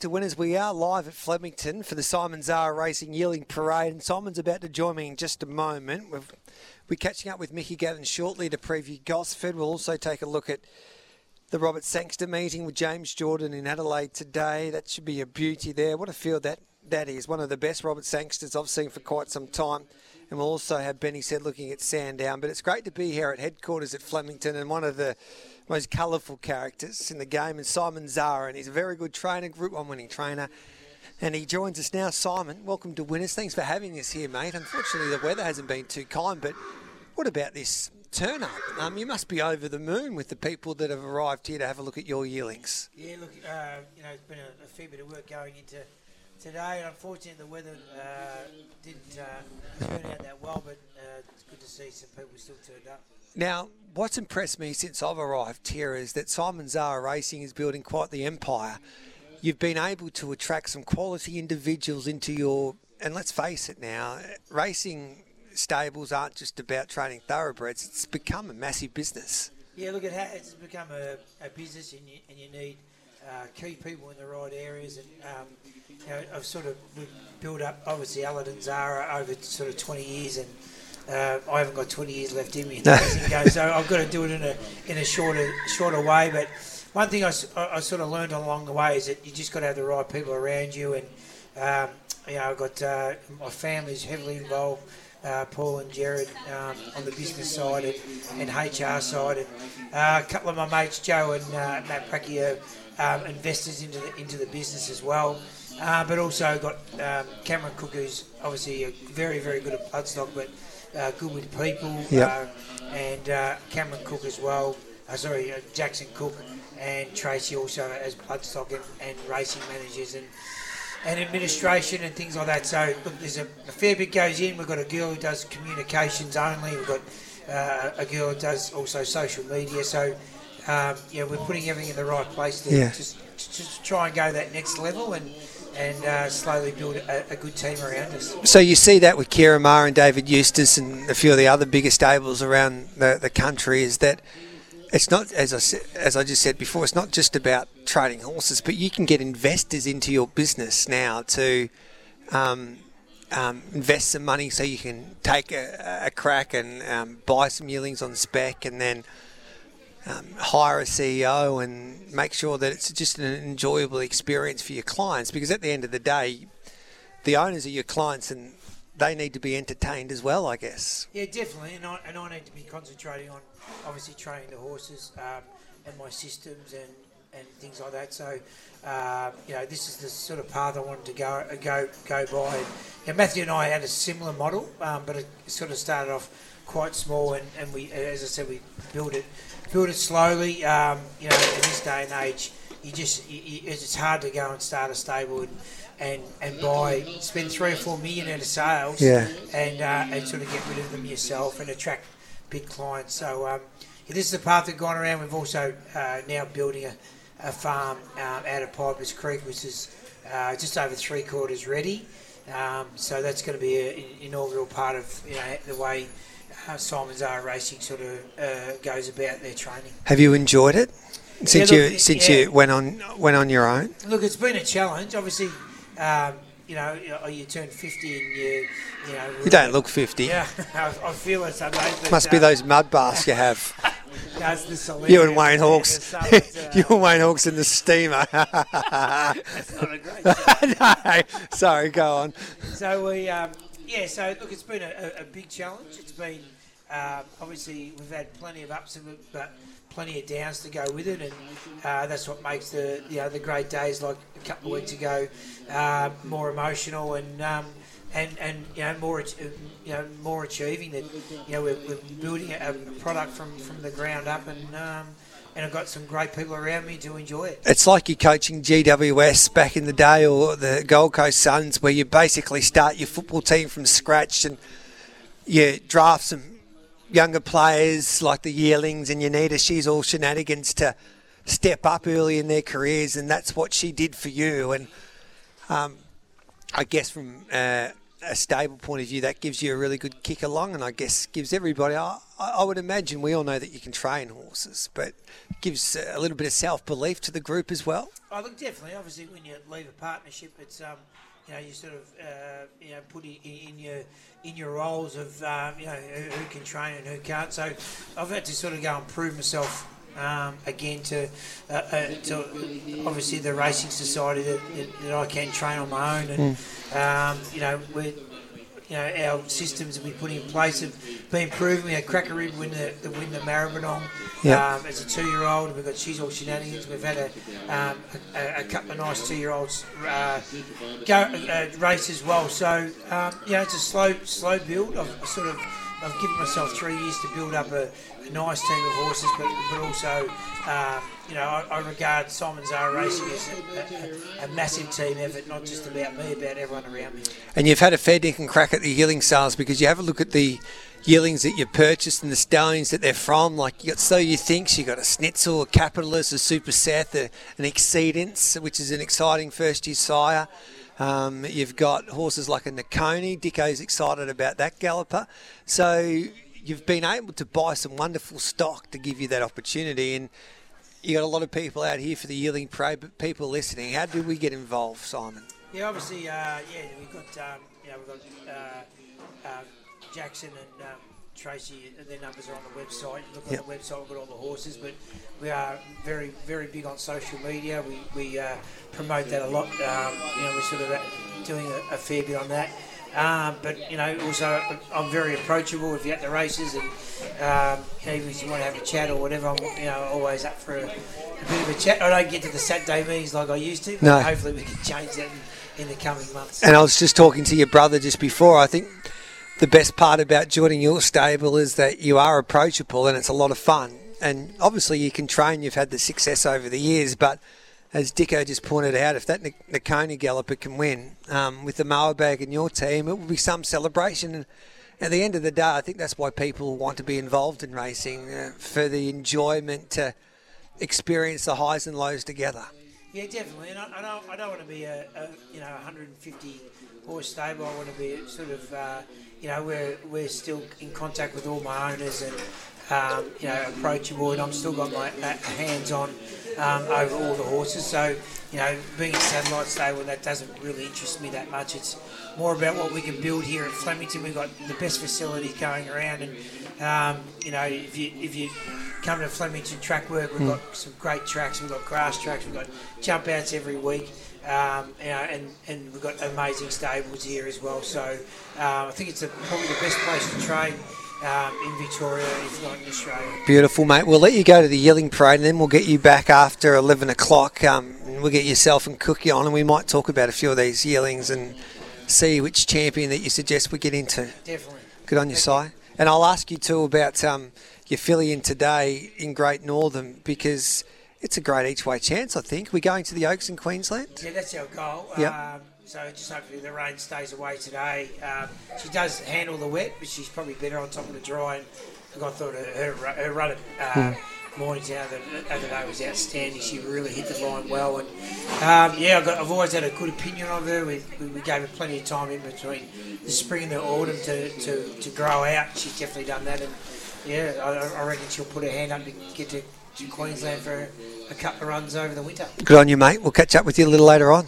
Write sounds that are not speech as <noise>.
to winners. We are live at Flemington for the Simon Zahra Racing Yearling Parade, and Simon's about to join me in just a moment. We've, we're catching up with Mickey Gavin shortly to preview Gosford. We'll also take a look at the Robert Sangster meeting with James Jordan in Adelaide today. That should be a beauty there. What a field that, that is. One of the best Robert Sangsters I've seen for quite some time. And we'll also have Benny said looking at Sandown. But it's great to be here at headquarters at Flemington and one of the most colourful characters in the game and Simon Zahra, and he's a very good trainer, Group 1 winning trainer. And he joins us now. Simon, welcome to Winners. Thanks for having us here, mate. Unfortunately, the weather hasn't been too kind, but what about this turn up? Um, you must be over the moon with the people that have arrived here to have a look at your yearlings. Yeah, look, uh, you know, it's been a, a, fair bit of work going into today. Unfortunately, the weather uh, didn't uh, turn out that well, but to see some people still turned up. Now, what's impressed me since I've arrived here is that Simon Zahra Racing is building quite the empire. You've been able to attract some quality individuals into your, and let's face it now, racing stables aren't just about training thoroughbreds. It's become a massive business. Yeah, look, it it's become a, a business, and you, and you need uh, key people in the right areas. And um, you know, I've sort of built up, obviously, Aladdin Zahra over sort of 20 years, and uh, I haven't got 20 years left in me, <laughs> so I've got to do it in a in a shorter shorter way. But one thing I, I, sort of learned along the way is that you just got to have the right people around you, and um, you know I've got uh, my family's heavily involved. Uh, Paul and Jared um, on the business side and, and HR side, and uh, a couple of my mates, Joe and uh, Matt Pracky, are um, investors into the into the business as well. Uh, but also got um, Cameron Cook, who's obviously very, very good at bloodstock, but uh, good with people. Yep. Uh, and uh, Cameron Cook as well. Uh, sorry, uh, Jackson Cook and Tracy also as bloodstock and, and racing managers and and administration and things like that. So look, there's a, a, fair bit goes in. We've got a girl who does communications only. We've got uh, a girl who does also social media. So um, yeah, we're putting everything in the right place to yeah. just, just try and go that next level and and uh, slowly build a, a, good team around us. So you see that with Ciaron Maher and David Eustace and a few of the other bigger stables around the, the country is that it's not as I as I just said before. It's not just about trading horses, but you can get investors into your business now to um, um, invest some money so you can take a, a crack and um, buy some yearlings on spec, and then um, hire a CEO and make sure that it's just an enjoyable experience for your clients. Because at the end of the day, the owners are your clients and they need to be entertained as well, I guess. Yeah, definitely. And I, and I need to be concentrating on obviously training the horses um, and my systems and, and things like that. So, uh, you know, this is the sort of path I wanted to go go go by. And, know, Matthew and I had a similar model, um, but it sort of started off quite small, and, and we, as I said, we built it build it slowly. Um, you know, in this day and age, you just you, you, it's hard to go and start a stable and and, and buy spend three or four million out of sales, yeah. and uh, and sort of get rid of them yourself and attract big clients. So um, this is the path that gone around. We've also uh, now building a, a farm um, out of Pipers Creek, which is uh, just over three quarters ready. Um, so that's going to be an inaugural part of you know, the way how Simon Zahra Racing sort of uh, goes about their training. Have you enjoyed it since yeah, look, you since yeah. you went on went on your own? Look, it's been a challenge. Obviously, um, you know, you turn fifty and you, you know. You don't look fifty. Yeah, <laughs> I, feel it. I Must uh, be those mud baths you have. <laughs> you and Wayne Hawkes. uh, <laughs> you and Wayne Hawkes in the steamer. That's not a great. no, sorry, go on. So we, um, yeah. So look, it's been a, a big challenge. It's been uh, obviously, we've had plenty of ups, but plenty of downs to go with it, and uh, that's what makes the you know the great days like a couple of weeks ago uh, more emotional and. Um, and, and you know more you know more achieving that you know we're, we're building a, a, product from, from the ground up and um, and I've got some great people around me to enjoy it. It's like you're coaching GWS back in the day or the Gold Coast Suns, where you basically start your football team from scratch and you draft some younger players like the yearlings, and you need a she's all shenanigans to step up early in their careers, and that's what she did for you. And um, I guess from uh, a stable point of view, that gives you a really good kick along, and I guess gives everybody. I, I would imagine we all know that you can train horses, but gives a little bit of self belief to the group as well. I look definitely. Obviously, when you leave a partnership, it's um, you know you sort of uh, you know put in, in your in your roles of um, you know who, who, can train and who can't. So I've had to sort of go and prove myself. Um, again, to, uh, uh, to obviously the racing society that, that, that, I can train on my own, and mm. you know we're you know, our systems that we put in place have been proven. We had Cracker Rib win the, the win the Maribyrnong yep. um, as a two-year-old. We've got She's All Shenanigans. We've had a, um, a, a, couple of nice two-year-olds uh, go uh, race as well. So um, you know, it's a slow slow build. I've sort of I've given myself three years to build up a, a nice team of horses, but, but also, uh, you know, I, I, regard Simon Zahra Racing as a, a, a, massive team effort, not just about me, about everyone around me. And you've had a fair dinkum crack at the yearling sales because you have a look at the yearlings that you purchased and the stallions that they're from. Like you got So You Thinks, you got a Snitzel, a Capitalist, a Super Seth, a, an Exceedance, which is an exciting first year sire. Um, you've got horses like a Nicconi. Dicko's excited about that galloper. So you've been able to buy some wonderful stock to give you that opportunity. And you got a lot of people out here for the yearling parade, but people listening. How did we get involved, Simon? Yeah, obviously, uh, yeah, we've got, um, know, we've got uh, uh, Jackson and um, Tracy, their numbers are on the website. Look on the website, we've got all the horses, but we are very, very big on social media. We, we uh, promote that a lot. Um, you know, we're sort of doing a, a fair bit on that. Um, but you know, also I'm very approachable if you're at the races, and um, you know, if you want to have a chat or whatever, I'm you know always up for a, a, bit of a chat. I don't get to the Saturday meetings like I used to. no. Hopefully, we can change that in, in the coming months. And I was just talking to your brother just before. I think the best part about joining your stable is that you are approachable and it's a lot of fun. And obviously, you can train. You've had the success over the years, but as Dicko just pointed out, if that Nicconi galloper can win um, with the Mower in your team, it will be some celebration. And at the end of the day, I think that's why people want to be involved in racing uh, for the enjoyment to experience the highs and lows together. Yeah, definitely. And I, I don't, I don't want to be a, a, you know 150 horse stable. I want to be sort of uh, you know we're we're still in contact with all my owners and um, you know approachable, and I'm still got my uh, hands on um, over all the horses. So, you know, being a satellite stable, that doesn't really interest me that much. It's more about what we can build here at Flemington. We've got the best facilities going around, and um, you know, if you if you come to Flemington track work, we've mm. got some great tracks. We've got grass tracks. We've got jump outs every week. Um, you know, and, and we've got amazing stables here as well. So uh, I think it's a, probably the best place to train um, in Victoria, if not in Australia. Beautiful, mate. We'll let you go to the Yearling Parade and then we'll get you back after 11 o'clock. Um, and we'll get yourself and Cookie on and we might talk about a few of these yearlings and see which champion that you suggest we get into. Definitely. Good on your side. And I'll ask you too about um, your filly in today in Great Northern because it's a great each way chance, I think. We're going to the Oaks in Queensland? Yeah, that's our goal. Yep. Um, so just hopefully the rain stays away today. Um, she does handle the wet, but she's probably better on top of the dry. And I thought her, her, her run at uh, hmm. Mornington the other day was outstanding. She really hit the line well. And um, yeah, I've, got, I've, always had a good opinion of her. We, we, gave her plenty of time in between the spring and the autumn to, to, to grow out. She's definitely done that. And yeah, I, I reckon she'll put her hand up to get to, to Queensland for a couple of runs over the winter. Good on you, mate. We'll catch up with you a little later on.